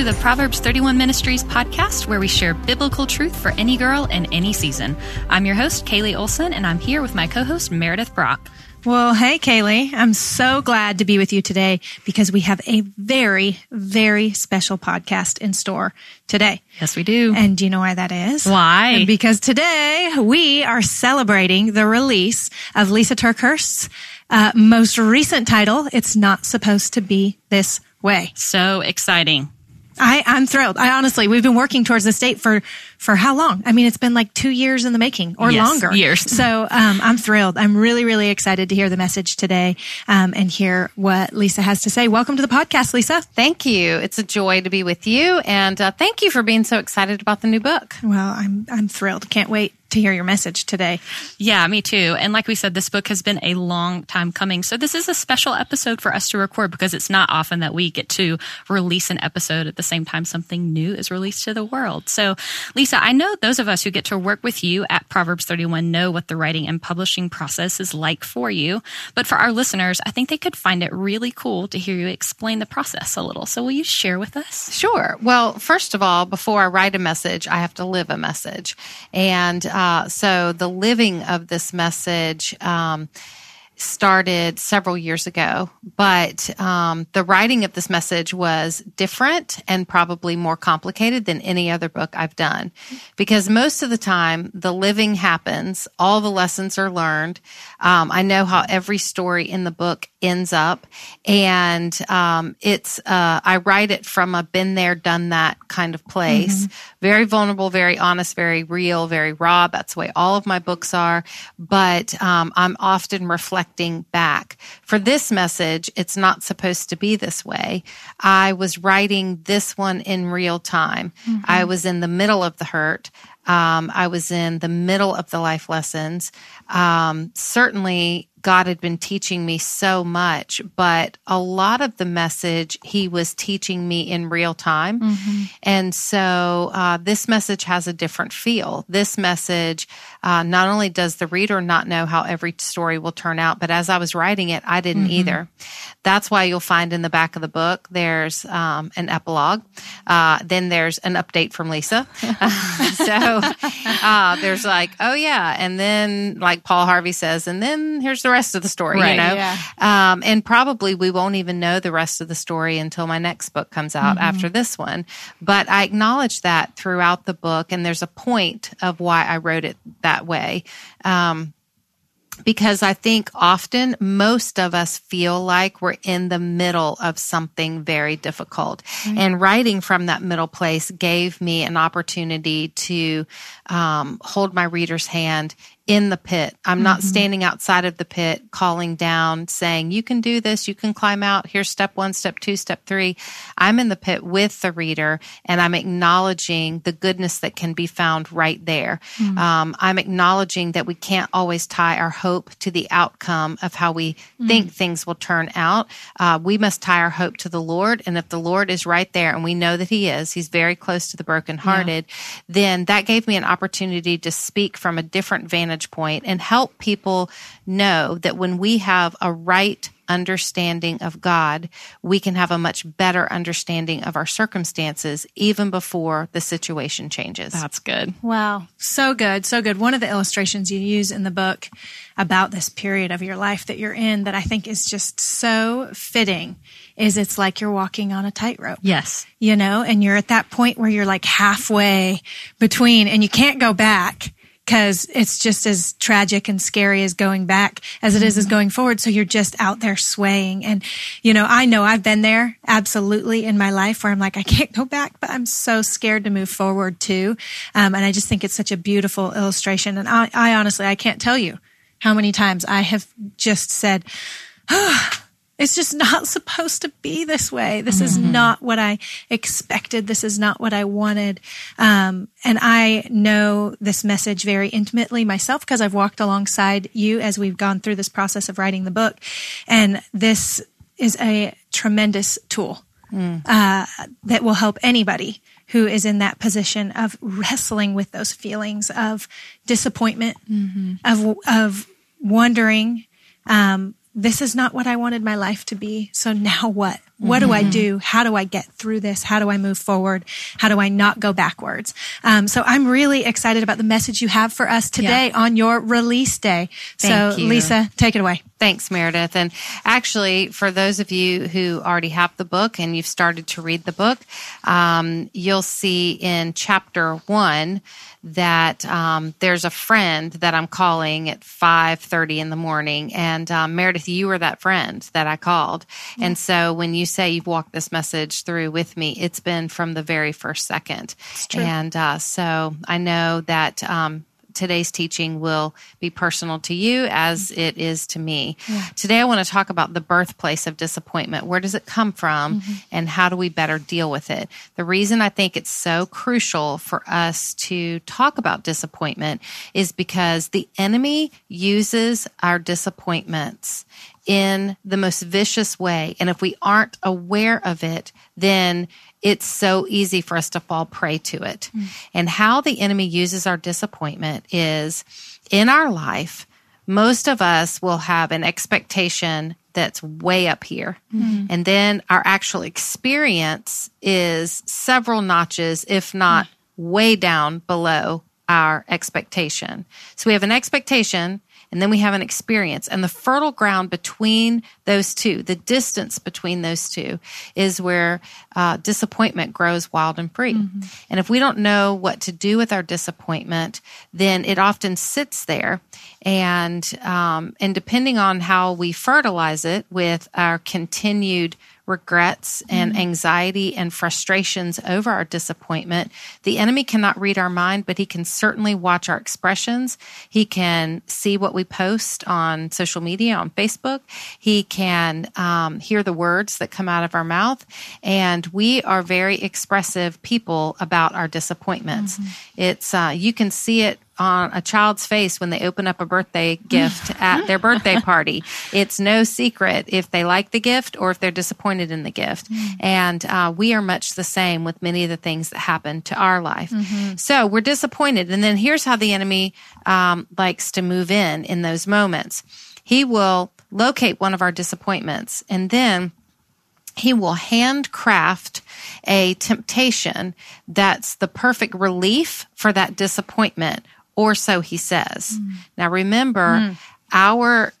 To the Proverbs 31 Ministries podcast, where we share biblical truth for any girl in any season. I'm your host, Kaylee Olson, and I'm here with my co host, Meredith Brock. Well, hey, Kaylee. I'm so glad to be with you today because we have a very, very special podcast in store today. Yes, we do. And do you know why that is? Why? Because today we are celebrating the release of Lisa TerKeurst's uh, most recent title, It's Not Supposed to Be This Way. So exciting. I, I'm thrilled. I honestly, we've been working towards this date for, for how long? I mean, it's been like two years in the making or Yes, longer. years. So, um, I'm thrilled. I'm really, really excited to hear the message today, um, and hear what Lisa has to say. Welcome to the podcast, Lisa. Thank you. It's a joy to be with you. And uh, thank you for being so excited about the new book. Well, I'm, I'm thrilled. Can't wait to hear your message today. Yeah, me too. And like we said, this book has been a long time coming. So this is a special episode for us to record because it's not often that we get to release an episode at the same time something new is released to the world. So Lisa, I know those of us who get to work with you at Proverbs 31 know what the writing and publishing process is like for you. But for our listeners, I think they could find it really cool to hear you explain the process a little. So will you share with us? Sure. Well, first of all, before I write a message, I have to live a message. And uh, so the living of this message um, started several years ago, but um, the writing of this message was different and probably more complicated than any other book I've done. Because most of the time, the living happens, all the lessons are learned. Um, I know how every story in the book ends up, and um, it's uh, I write it from a been there, done that kind of place. Very vulnerable, very honest, very real, very raw. That's the way all of my books are. But um, I'm often reflecting back. For this message, it's not supposed to be this way. I was writing this one in real time. I was in the middle of the hurt. Um, I was in the middle of the life lessons. Um, certainly, God had been teaching me so much, but a lot of the message He was teaching me in real time. And so uh, this message has a different feel. This message, uh, not only does the reader not know how every story will turn out, but as I was writing it, I didn't either. That's why you'll find in the back of the book there's um, an epilogue. Uh, then there's an update from Lisa. so uh, there's like, oh yeah, and then like Paul Harvey says, and then here's the rest of the story. Right, you know, yeah. um, and probably we won't even know the rest of the story until my next book comes out after this one. But I acknowledge that throughout the book, and there's a point of why I wrote it that way. Um, because I think often most of us feel like we're in the middle of something very difficult. And writing from that middle place gave me an opportunity to um, hold my reader's hand in the pit. I'm not standing outside of the pit calling down saying, you can do this, you can climb out. Here's step one, step two, step three. I'm in the pit with the reader and I'm acknowledging the goodness that can be found right there. Um, I'm acknowledging that we can't always tie our hope to the outcome of how we think things will turn out. Uh, we must tie our hope to the Lord. And if the Lord is right there, and we know that He is, He's very close to the brokenhearted, then that gave me an opportunity to speak from a different vantage point and help people know that when we have a right understanding of God, we can have a much better understanding of our circumstances even before the situation changes. That's good. Wow. So good. So good. One of the illustrations you use in the book about this period of your life that you're in that I think is just so fitting is it's like you're walking on a tightrope. Yes. You know, and you're at that point where you're like halfway between and you can't go back because it's just as tragic and scary as going back as it is as going forward. So you're just out there swaying. And, you know, I know I've been there absolutely in my life where I'm like, I can't go back, but I'm so scared to move forward too. Um, and I just think it's such a beautiful illustration. And I, I honestly, I can't tell you how many times I have just said, it's just not supposed to be this way. This is not what I expected. This is not what I wanted. Um, and I know this message very intimately myself because I've walked alongside you as we've gone through this process of writing the book. And this is a tremendous tool uh, that will help anybody who is in that position of wrestling with those feelings of disappointment, of of wondering, um, this is not what I wanted my life to be. So now what? What do I do? How do I get through this? How do I move forward? How do I not go backwards? Um, so I'm really excited about the message you have for us today Yeah. on your release day. Thank so you. Lisa, take it away. Thanks, Meredith. And actually, for those of you who already have the book and you've started to read the book, um, you'll see in chapter one that um, there's a friend that I'm calling at 5:30 in the morning, and um, Meredith, you were that friend that I called. And so, when you say you've walked this message through with me, it's been from the very first second. And uh, so, I know that. Um, today's teaching will be personal to you as mm-hmm. it is to me. Today, I want to talk about the birthplace of disappointment. Where does it come from mm-hmm. and how do we better deal with it? The reason I think it's so crucial for us to talk about disappointment is because the enemy uses our disappointments in the most vicious way. And if we aren't aware of it, then it's so easy for us to fall prey to it. Hmm. And how the enemy uses our disappointment is in our life, most of us will have an expectation that's way up here. Hmm. And then our actual experience is several notches, if not hmm. way down below our expectation. So we have an expectation and then we have an experience. And the fertile ground between those two, the distance between those two, is where uh, disappointment grows wild and free. And if we don't know what to do with our disappointment, then it often sits there. And um, and depending on how we fertilize it with our continued regrets and anxiety and frustrations over our disappointment. The enemy cannot read our mind, but he can certainly watch our expressions. He can see what we post on social media, on Facebook. He can um, hear the words that come out of our mouth. And we are very expressive people about our disappointments. It's, uh, you can see it on a child's face when they open up a birthday gift at their birthday party. It's no secret if they like the gift or if they're disappointed in the gift. And uh, we are much the same with many of the things that happen to our life. So we're disappointed. And then here's how the enemy um, likes to move in in those moments. He will locate one of our disappointments and then he will handcraft a temptation that's the perfect relief for that disappointment, or so he says. Mm. Now, remember, mm. our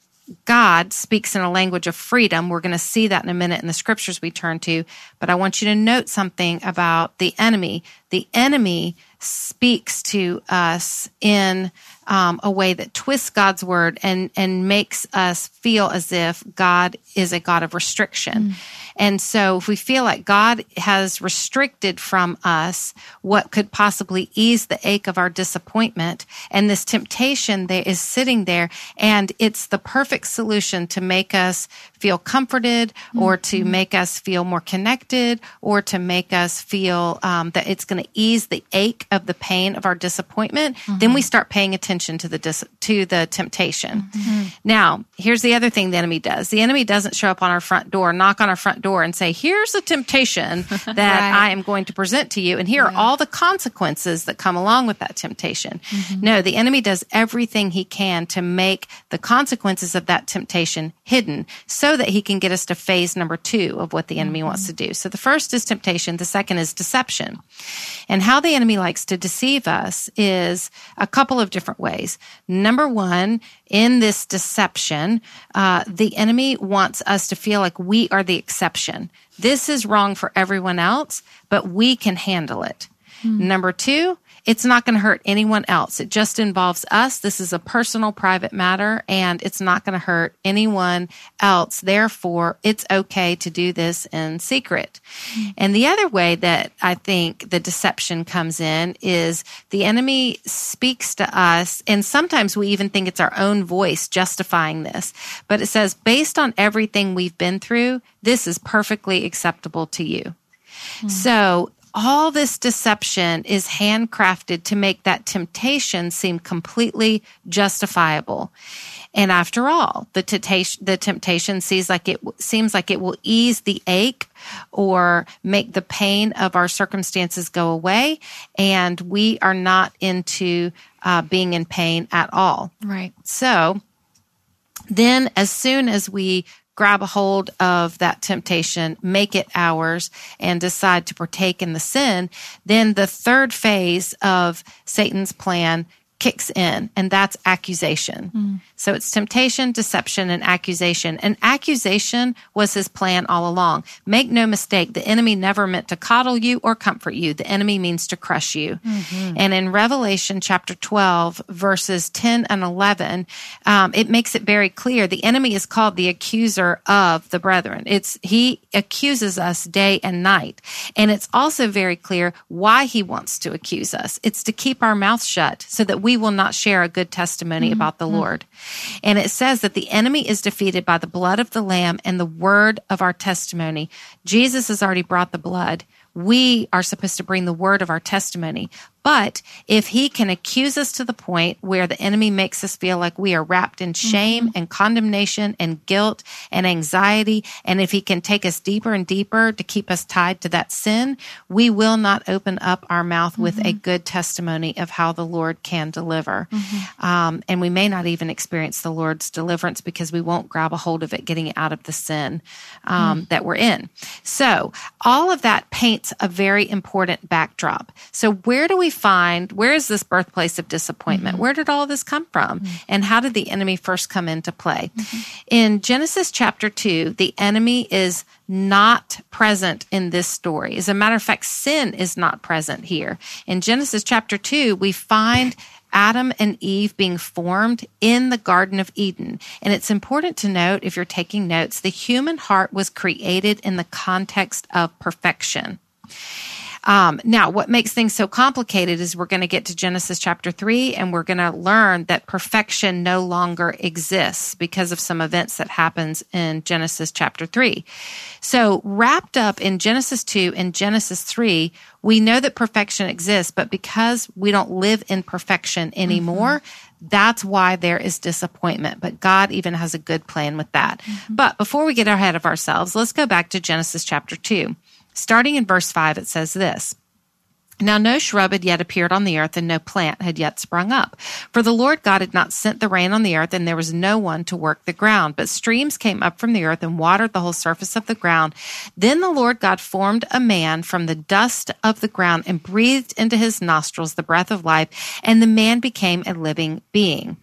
God speaks in a language of freedom. We're going to see that in a minute in the scriptures we turn to. But I want you to note something about the enemy. The enemy speaks to us in um, a way that twists God's word and and makes us feel as if God is a God of restriction. And so, if we feel like God has restricted from us what could possibly ease the ache of our disappointment, and this temptation that is sitting there, and it's the perfect solution to make us feel comforted, or to make us feel more connected, or to make us feel um, that it's going to ease the ache of the pain of our disappointment, then we start paying attention to the dis- to the temptation. Mm-hmm. Now, here's the other thing the enemy does. The enemy doesn't show up on our front door, knock on our front door and say, "Here's a temptation that I am going to present to you and here are all the consequences that come along with that temptation." Mm-hmm. No, the enemy does everything he can to make the consequences of that temptation hidden so that he can get us to phase number 2 of what the enemy wants mm-hmm. to do. So the first is temptation, the second is deception. And how the enemy likes to deceive us is a couple of different ways. Number one, in this deception, uh, the enemy wants us to feel like we are the exception. This is wrong for everyone else, but we can handle it. Number two, it's not going to hurt anyone else. It just involves us. This is a personal, private matter, and it's not going to hurt anyone else. Therefore, it's okay to do this in secret. And the other way that I think the deception comes in is the enemy speaks to us, and sometimes we even think it's our own voice justifying this. But it says, based on everything we've been through, this is perfectly acceptable to you. Hmm. So all this deception is handcrafted to make that temptation seem completely justifiable. And after all, the temptation, the temptation sees like it seems like it will ease the ache or make the pain of our circumstances go away. And we are not into uh, being in pain at all. Right. So then, as soon as we grab a hold of that temptation, make it ours, and decide to partake in the sin, then the third phase of Satan's plan kicks in, and that's accusation. Mm. So it's temptation, deception, and accusation. And accusation was his plan all along. Make no mistake, the enemy never meant to coddle you or comfort you. The enemy means to crush you. Mm-hmm. And in Revelation chapter 12, verses 10 and 11, um, it makes it very clear the enemy is called the accuser of the brethren. It's, he accuses us day and night. And it's also very clear why he wants to accuse us. It's to keep our mouth shut so that we will not share a good testimony mm-hmm. about the mm-hmm. Lord. And it says that the enemy is defeated by the blood of the Lamb and the word of our testimony. Jesus has already brought the blood. We are supposed to bring the word of our testimony. But if he can accuse us to the point where the enemy makes us feel like we are wrapped in shame mm-hmm. and condemnation and guilt and anxiety, and if he can take us deeper and deeper to keep us tied to that sin, we will not open up our mouth mm-hmm. with a mm-hmm. good testimony of how the Lord can deliver. Mm-hmm. Um, and we may not even experience the Lord's deliverance because we won't grab a hold of it, getting out of the sin um, mm. that we're in. So all of that paints a very important backdrop. So where do we find where is this birthplace of disappointment? Mm-hmm. Where did all this come from? Mm-hmm. And how did the enemy first come into play? Mm-hmm. In Genesis chapter 2, the enemy is not present in this story. As a matter of fact, sin is not present here. In Genesis chapter 2, we find Adam and Eve being formed in the Garden of Eden. And it's important to note, if you're taking notes, the human heart was created in the context of perfection. Um, now, what makes things so complicated is we're going to get to Genesis chapter three and we're going to learn that perfection no longer exists because of some events that happens in Genesis chapter three. So wrapped up in Genesis two and Genesis three, we know that perfection exists, but because we don't live in perfection anymore, mm-hmm. that's why there is disappointment. But God even has a good plan with that. Mm-hmm. But before we get ahead of ourselves, let's go back to Genesis chapter 2. Starting in verse 5, it says this now no shrub had yet appeared on the earth, and no plant had yet sprung up. For the Lord God had not sent the rain on the earth, and there was no one to work the ground. But streams came up from the earth and watered the whole surface of the ground. Then the Lord God formed a man from the dust of the ground and breathed into his nostrils the breath of life, and the man became a living being.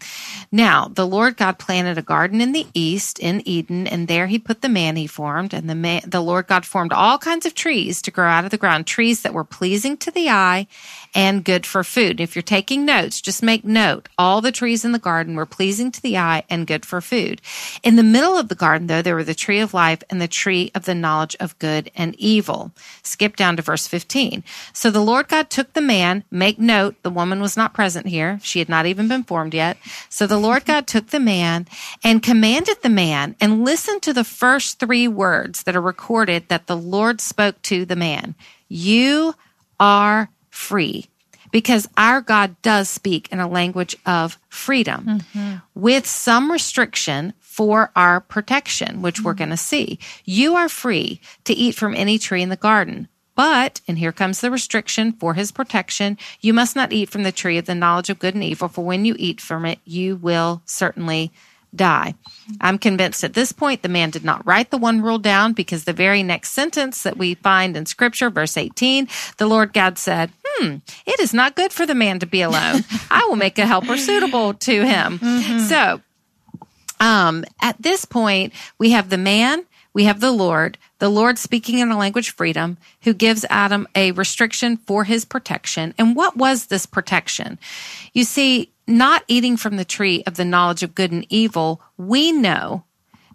Now the Lord God planted a garden in the east in Eden, and there he put the man he formed. And the man, the Lord God formed all kinds of trees to grow out of the ground, trees that were pleasing to eye and good for food. If you're taking notes, just make note. All the trees in the garden were pleasing to the eye and good for food. In the middle of the garden, though, there were the tree of life and the tree of the knowledge of good and evil. Skip down to verse 15. So the Lord God took the man, make note, the woman was not present here. She had not even been formed yet. So the Lord God took the man and commanded the man and listen to the first three words that are recorded that the Lord spoke to the man. You are free because our God does speak in a language of freedom mm-hmm. with some restriction for our protection, which mm-hmm. we're going to see. You are free to eat from any tree in the garden. But, and here comes the restriction for his protection, you must not eat from the tree of the knowledge of good and evil, for when you eat from it, you will certainly die. I'm convinced at this point the man did not write the one rule down because the very next sentence that we find in scripture, verse 18, the Lord God said, Hmm, it is not good for the man to be alone. I will make a helper suitable to him. Mm-hmm. So, um, at this point, we have the man, we have the Lord, the Lord speaking in a language freedom, who gives Adam a restriction for his protection. And what was this protection? You see, not eating from the tree of the knowledge of good and evil, we know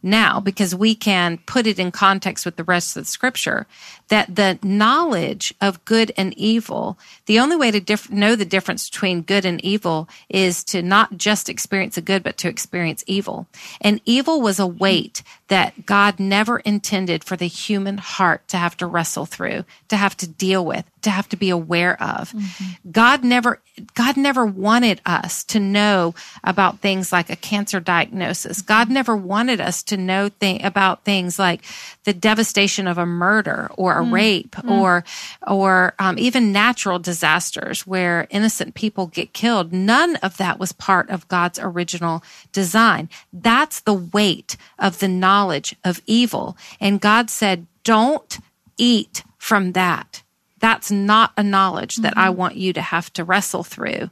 now because we can put it in context with the rest of the scripture that the knowledge of good and evil, the only way to diff- know the difference between good and evil is to not just experience the good, but to experience evil. And evil was a weight that God never intended for the human heart to have to wrestle through, to have to deal with, to have to be aware of. Mm-hmm. God never, God never wanted us to know about things like a cancer diagnosis. Mm-hmm. God never wanted us to know th- about things like the devastation of a murder or a a mm-hmm. rape mm-hmm. or or um, even natural disasters where innocent people get killed. None of that was part of God's original design. That's the weight of the knowledge of evil. And God said, "Don't eat from that." That's not a knowledge that I mm-hmm. want you to have to wrestle through.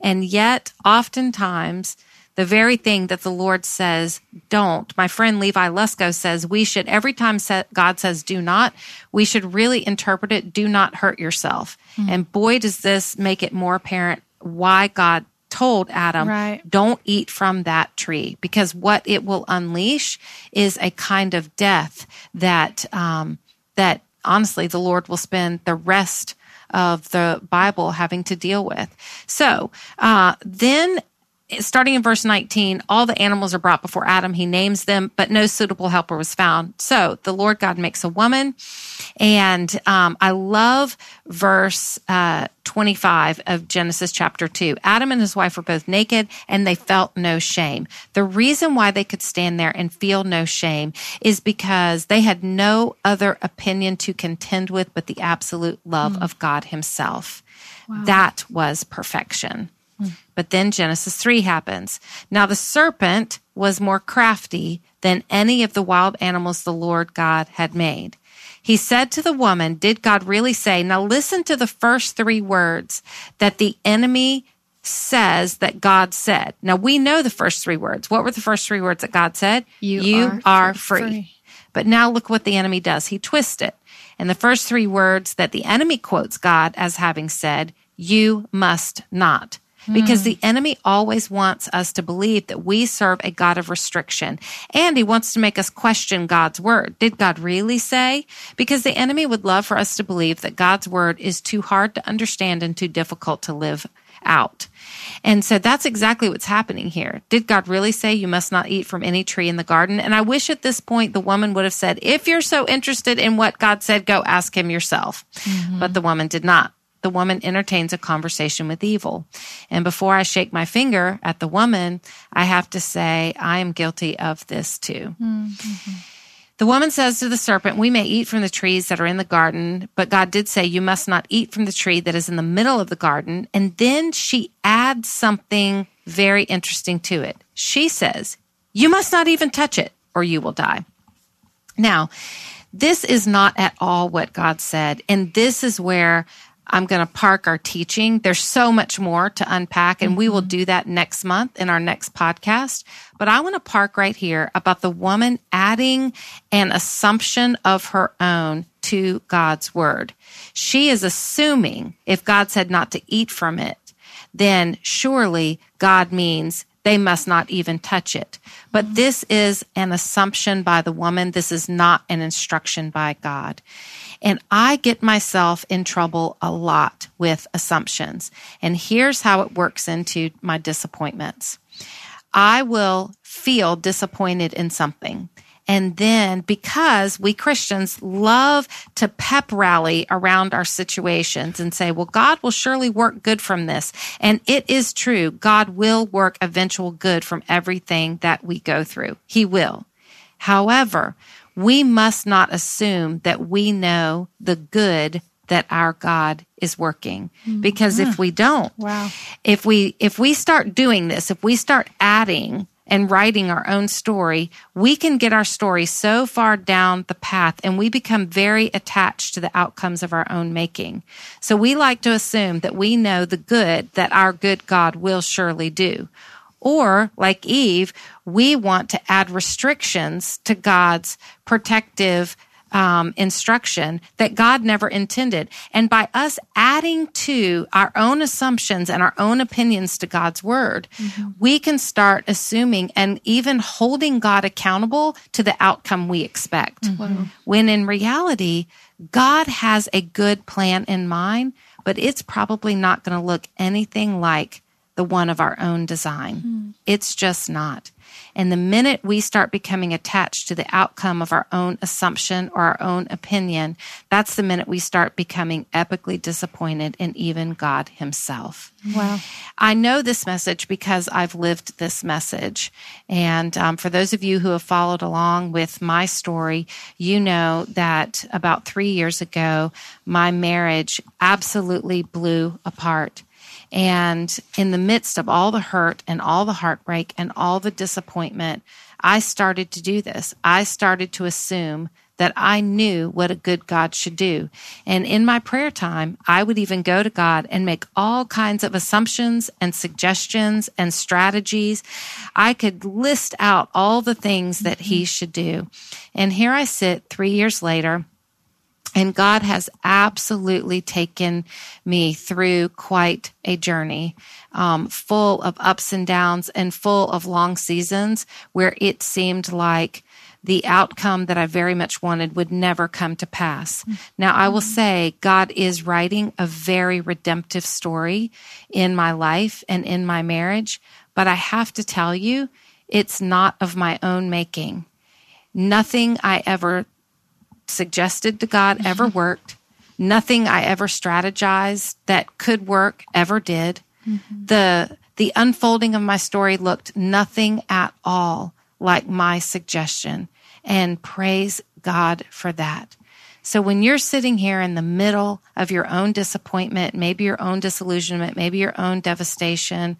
And yet, oftentimes, the very thing that the Lord says, don't. My friend Levi Lusko says we should, every time God says do not, we should really interpret it, do not hurt yourself. Mm. And boy, does this make it more apparent why God told Adam, right. don't eat from that tree because what it will unleash is a kind of death that, um, that honestly the Lord will spend the rest of the Bible having to deal with. So, uh, then starting in verse 19, all the animals are brought before Adam. He names them, but no suitable helper was found. So the Lord God makes a woman. And um, I love verse uh, 25 of Genesis chapter 2. Adam and his wife were both naked and they felt no shame. The reason why they could stand there and feel no shame is because they had no other opinion to contend with but the absolute love mm. of God Himself. Wow. That was perfection. But then Genesis 3 happens. Now the serpent was more crafty than any of the wild animals the Lord God had made. He said to the woman, Did God really say? Now listen to the first three words that the enemy says that God said. Now we know the first three words. What were the first three words that God said? You, you are, are free. free. But now look what the enemy does. He twists it. And the first three words that the enemy quotes God as having said, you must not because hmm. the enemy always wants us to believe that we serve a God of restriction and he wants to make us question God's word. Did God really say? Because the enemy would love for us to believe that God's word is too hard to understand and too difficult to live out. And so that's exactly what's happening here. Did God really say you must not eat from any tree in the garden? And I wish at this point the woman would have said, if you're so interested in what God said, go ask him yourself. Mm-hmm. But the woman did not the woman entertains a conversation with evil. And before I shake my finger at the woman, I have to say, I am guilty of this too. Mm-hmm. The woman says to the serpent, We may eat from the trees that are in the garden, but God did say, You must not eat from the tree that is in the middle of the garden. And then she adds something very interesting to it. She says, You must not even touch it, or you will die. Now, this is not at all what God said. And this is where I'm going to park our teaching. There's so much more to unpack, and we will mm-hmm. do that next month in our next podcast. But I want to park right here about the woman adding an assumption of her own to God's word. She is assuming if God said not to eat from it, then surely God means they must not even touch it. But mm-hmm. this is an assumption by the woman. This is not an instruction by God. And I get myself in trouble a lot with assumptions. And here's how it works into my disappointments. I will feel disappointed in something. And then because we Christians love to pep rally around our situations and say, well, God will surely work good from this. And it is true. God will work eventual good from everything that we go through. He will. However, we must not assume that we know the good that our God is working. Mm-hmm. Because if we don't, wow. if we if we start doing this, if we start adding and writing our own story, we can get our story so far down the path and we become very attached to the outcomes of our own making. So we like to assume that we know the good that our good God will surely do. Or, like Eve, we want to add restrictions to God's protective um, instruction that God never intended. And by us adding to our own assumptions and our own opinions to God's word, mm-hmm. we can start assuming and even holding God accountable to the outcome we expect. Mm-hmm. When in reality, God has a good plan in mind, but it's probably not going to look anything like the one of our own design. Mm. It's just not. And the minute we start becoming attached to the outcome of our own assumption or our own opinion, that's the minute we start becoming epically disappointed in even God Himself. Wow. I know this message because I've lived this message. And um, for those of you who have followed along with my story, you know that about three years ago, my marriage absolutely blew apart. And in the midst of all the hurt and all the heartbreak and all the disappointment, I started to do this. I started to assume that I knew what a good God should do. And in my prayer time, I would even go to God and make all kinds of assumptions and suggestions and strategies. I could list out all the things that He mm-hmm. should do. And here I sit three years later and God has absolutely taken me through quite a journey, um, full of ups and downs and full of long seasons where it seemed like the outcome that I very much wanted would never come to pass. Now, I will say God is writing a very redemptive story in my life and in my marriage, but I have to tell you, it's not of my own making. Nothing I ever suggested to God ever worked. Nothing I ever strategized that could work ever did. Mm-hmm. The the unfolding of my story looked nothing at all like my suggestion. And praise God for that. So when you're sitting here in the middle of your own disappointment, maybe your own disillusionment, maybe your own devastation,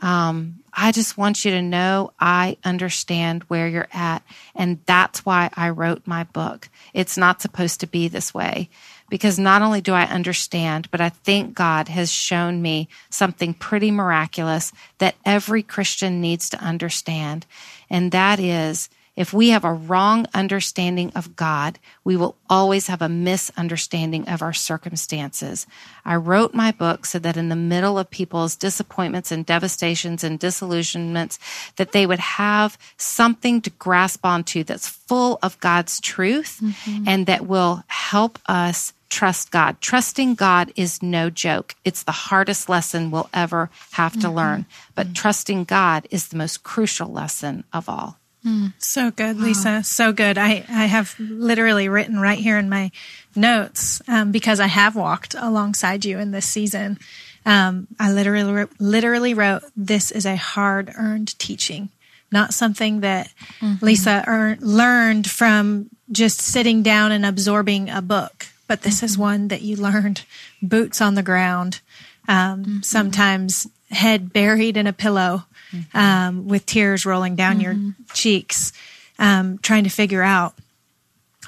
um, I just want you to know I understand where you're at. And that's why I wrote my book. It's not supposed to be this way because not only do I understand, but I think God has shown me something pretty miraculous that every Christian needs to understand. And that is if we have a wrong understanding of God, we will always have a misunderstanding of our circumstances. I wrote my book so that in the middle of people's disappointments and devastations and disillusionments, that they would have something to grasp onto that's full of God's truth mm-hmm. and that will help us trust God. Trusting God is no joke. It's the hardest lesson we'll ever have to mm-hmm. learn. But mm-hmm. trusting God is the most crucial lesson of all. Mm, so good, Lisa. Wow. So good. I, I have literally written right here in my notes um, because I have walked alongside you in this season. Um, I literally literally wrote, "This is a hard earned teaching, not something that mm-hmm. Lisa earned, learned from just sitting down and absorbing a book, but this mm-hmm. is one that you learned boots on the ground, um, mm-hmm. sometimes head buried in a pillow." Mm-hmm. um, with tears rolling down mm-hmm. your cheeks, um, trying to figure out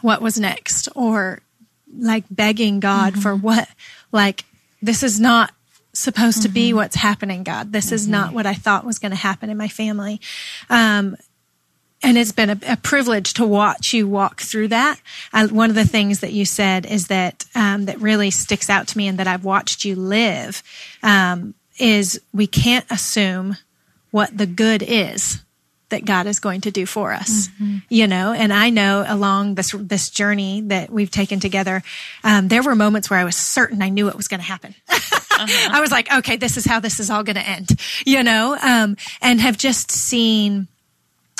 what was next or like begging God mm-hmm. for what, like, this is not supposed to be mm-hmm. what's happening, God. This is not mm-hmm. what I thought was going to happen in my family. Um, and it's been a, a, privilege to watch you walk through that. Uh, one of the things that you said is that um, that really sticks out to me, and that I've watched you live um, is we can't assume what the good is that God is going to do for us, mm-hmm. you know. And I know along this this journey that we've taken together, um, there were moments where I was certain I knew it was going to happen. uh-huh. I was like, okay, this is how this is all going to end, you know, um, and have just seen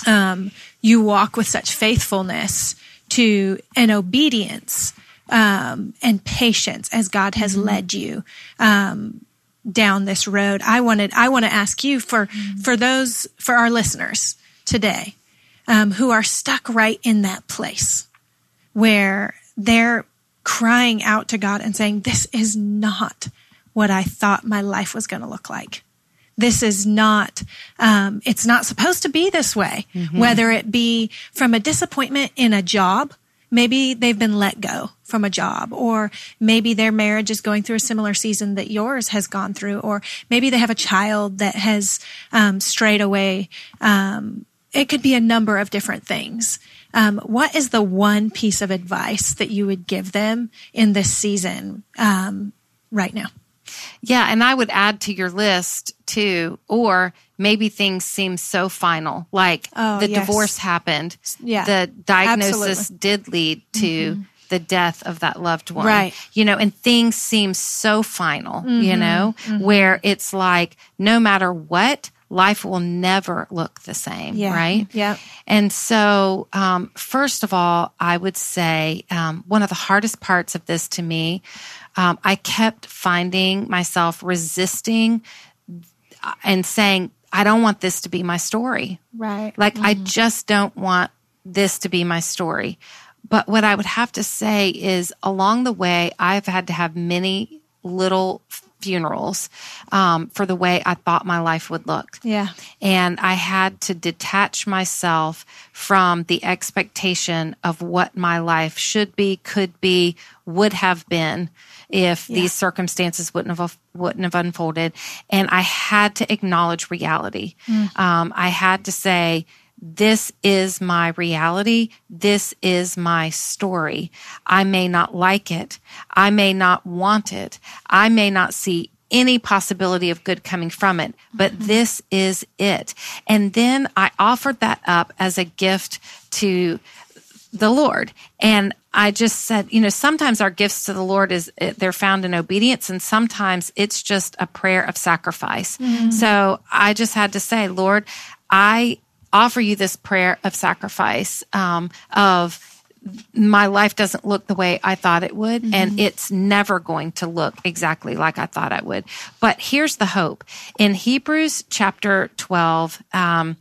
um, you walk with such faithfulness to an obedience um, and patience as God has mm-hmm. led you. Down this road. I wanted, I want to ask you for, mm-hmm. for those, for our listeners today, um, who are stuck right in that place where they're crying out to God and saying, this is not what I thought my life was going to look like. This is not, um, it's not supposed to be this way, mm-hmm. whether it be from a disappointment in a job Maybe they've been let go from a job, or maybe their marriage is going through a similar season that yours has gone through, or maybe they have a child that has um, strayed away. Um, it could be a number of different things. Um, what is the one piece of advice that you would give them in this season um, right now? Yeah, and I would add to your list too, or maybe things seem so final, like oh, the yes. divorce happened. Yeah. The diagnosis Absolutely. did lead to mm-hmm. the death of that loved one. Right. You know, and things seem so final, mm-hmm. you know, mm-hmm. where it's like, no matter what, life will never look the same, Yeah. right? Yep. And so, um, first of all, I would say um, one of the hardest parts of this to me, um, I kept finding myself resisting uh, and saying, I don't want this to be my story. Right. Like, I just don't want this to be my story. But what I would have to say is along the way, I've had to have many little funerals um, for the way I thought my life would look. Yeah. And I had to detach myself from the expectation of what my life should be, could be, would have been if these circumstances wouldn't have wouldn't have unfolded. And I had to acknowledge reality. Um, I had to say, this is my reality. This is my story. I may not like it. I may not want it. I may not see any possibility of good coming from it, but this is it. And then I offered that up as a gift to the Lord. And I just said, you know, sometimes our gifts to the Lord is eh, they're found in obedience and sometimes it's just a prayer of sacrifice. So I just had to say, Lord, I offer you this prayer of sacrifice um, of my life doesn't look the way I thought it would, and it's never going to look exactly like I thought it would. But here's the hope in Hebrews chapter 12, um,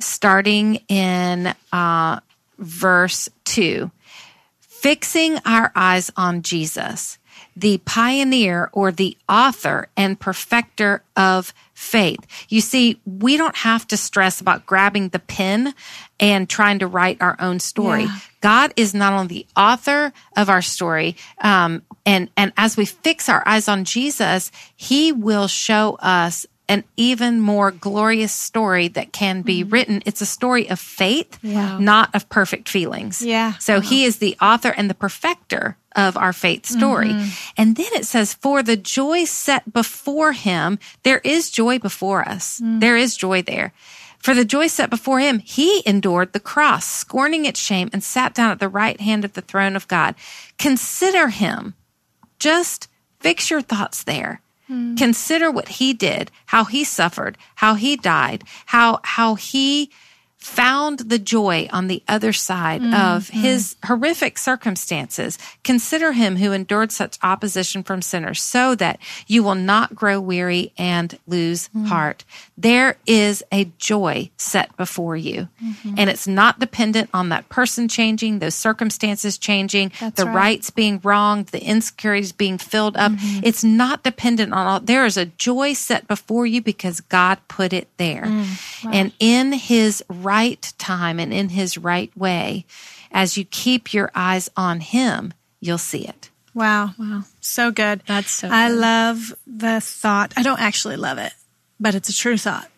starting in uh, verse 2 fixing our eyes on Jesus, the pioneer or the author and perfecter of faith. You see, we don't have to stress about grabbing the pen and trying to write our own story. Yeah. God is not only the author of our story, um, and and as we fix our eyes on Jesus, He will show us an even more glorious story that can be mm-hmm. written. It's a story of faith, Yeah. not of perfect feelings. Yeah. So uh-huh. he is the author and the perfecter of our faith story. Mm-hmm. And then it says, for the joy set before him, there is joy before us. Mm. There is joy there. For the joy set before him, he endured the cross, scorning its shame, and sat down at the right hand of the throne of God. Consider him. Just fix your thoughts there. Consider what he did, how he suffered, how he died, how how he found the joy on the other side of mm-hmm. his horrific circumstances. Consider him who endured such opposition from sinners so that you will not grow weary and lose mm. heart. There is a joy set before you. Mm-hmm. And it's not dependent on that person changing, those circumstances changing, That's the right. rights being wronged, the insecurities being filled up. Mm-hmm. It's not dependent on all. There is a joy set before you because God put it there. Mm. And in his right time and in his right way, as you keep your eyes on him, you'll see it. Wow. Wow. So good. That's so I good. love the thought. I don't actually love it, but it's a true thought.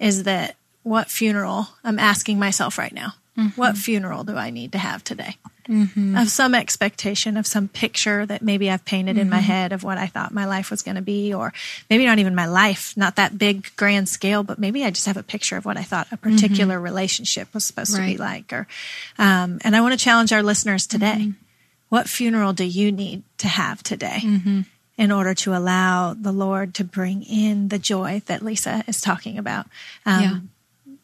Is that what funeral I'm asking myself right now? Mm-hmm. What funeral do I need to have today? Of some expectation, of some picture that maybe I've painted in my Mm-hmm. head of what I thought my life was going to be, or maybe not even my life, not that big grand scale, but maybe I just have a picture of what I thought a particular relationship was supposed to be Mm-hmm. Like. Or, um, and I want to challenge our listeners today. Mm-hmm. What funeral do you need to have today Mm-hmm. in order to allow the Lord to bring in the joy that Lisa is talking about? Um,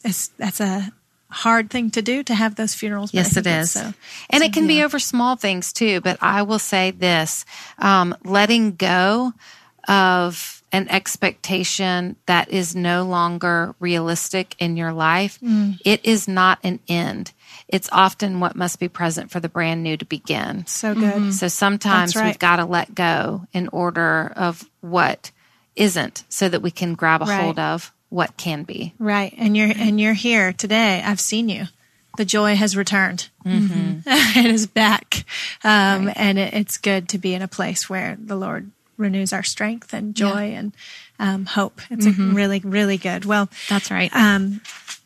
Yeah. that's a hard thing to do to have those funerals. Yes, it's. So, and it can be over small things too. But I will say this um, letting go of an expectation that is no longer realistic in your life, it is not an end. It's often what must be present for the brand new to begin. so good. So sometimes right. we've got to let go in order of what isn't so that we can grab a Right. hold of what can be. Right. And you're, and you're here today. I've seen you. The joy has returned. it is back. Um, and it, it's good to be in a place where the Lord renews our strength and joy and, um, hope. It's a really, really good. Well, That's right. um,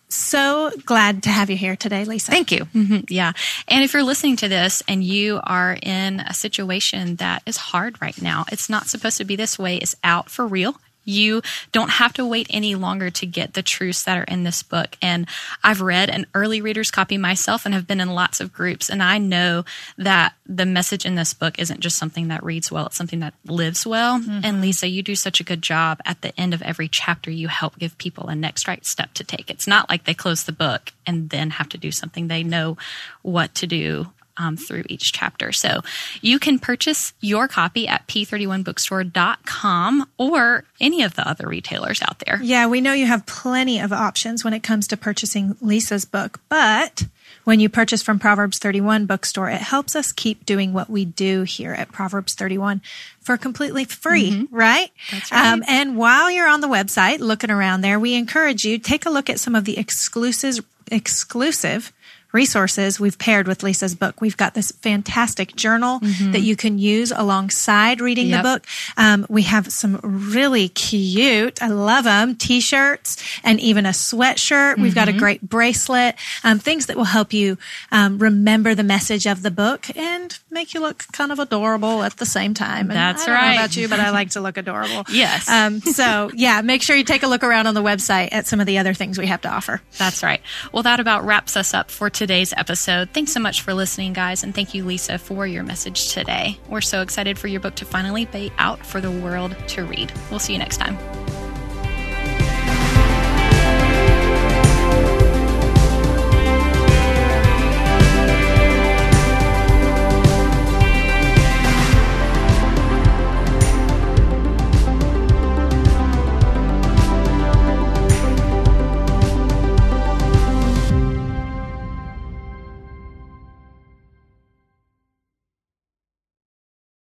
so glad to have you here today, Lisa. Thank you. Mhm, Yeah. And if you're listening to this and you are in a situation that is hard right now, it's not supposed to be this way. It's out for real. You don't have to wait any longer to get the truths that are in this book. And I've read an early reader's copy myself and have been in lots of groups. And I know that the message in this book isn't just something that reads well, it's something that lives well. Mm-hmm. And Lisa, you do such a good job at the end of every chapter. You help give people a next right step to take. It's not like they close the book and then have to do something. They know what to do um, through each chapter. So you can purchase your copy at p31bookstore.com or any of the other retailers out there. Yeah, we know you have plenty of options when it comes to purchasing Lisa's book, but when you purchase from Proverbs 31 bookstore, it helps us keep doing what we do here at Proverbs 31 for completely free, mm-hmm. right? That's right. Um, and while you're on the website looking around there, we encourage you take a look at some of the exclusive exclusive resources we've paired with Lisa's book. We've got this fantastic journal mm-hmm. that you can use alongside reading yep. the book. Um, we have some really cute, I love them, t-shirts and even a sweatshirt. Mm-hmm. We've got a mm-hmm. great bracelet, um, things that will help you um, remember the message of the book and make you look kind of adorable at the same time. And That's I right. about you, but I like to look adorable. yes. Um, so yeah, make sure you take a look around on the website at some of the other things we have to offer. That's right. Well, that about wraps us up for today today's episode. Thanks so much for listening, guys, and thank you, Lisa, for your message today. We're so excited for your book to finally be out for the world to read. We'll see you next time.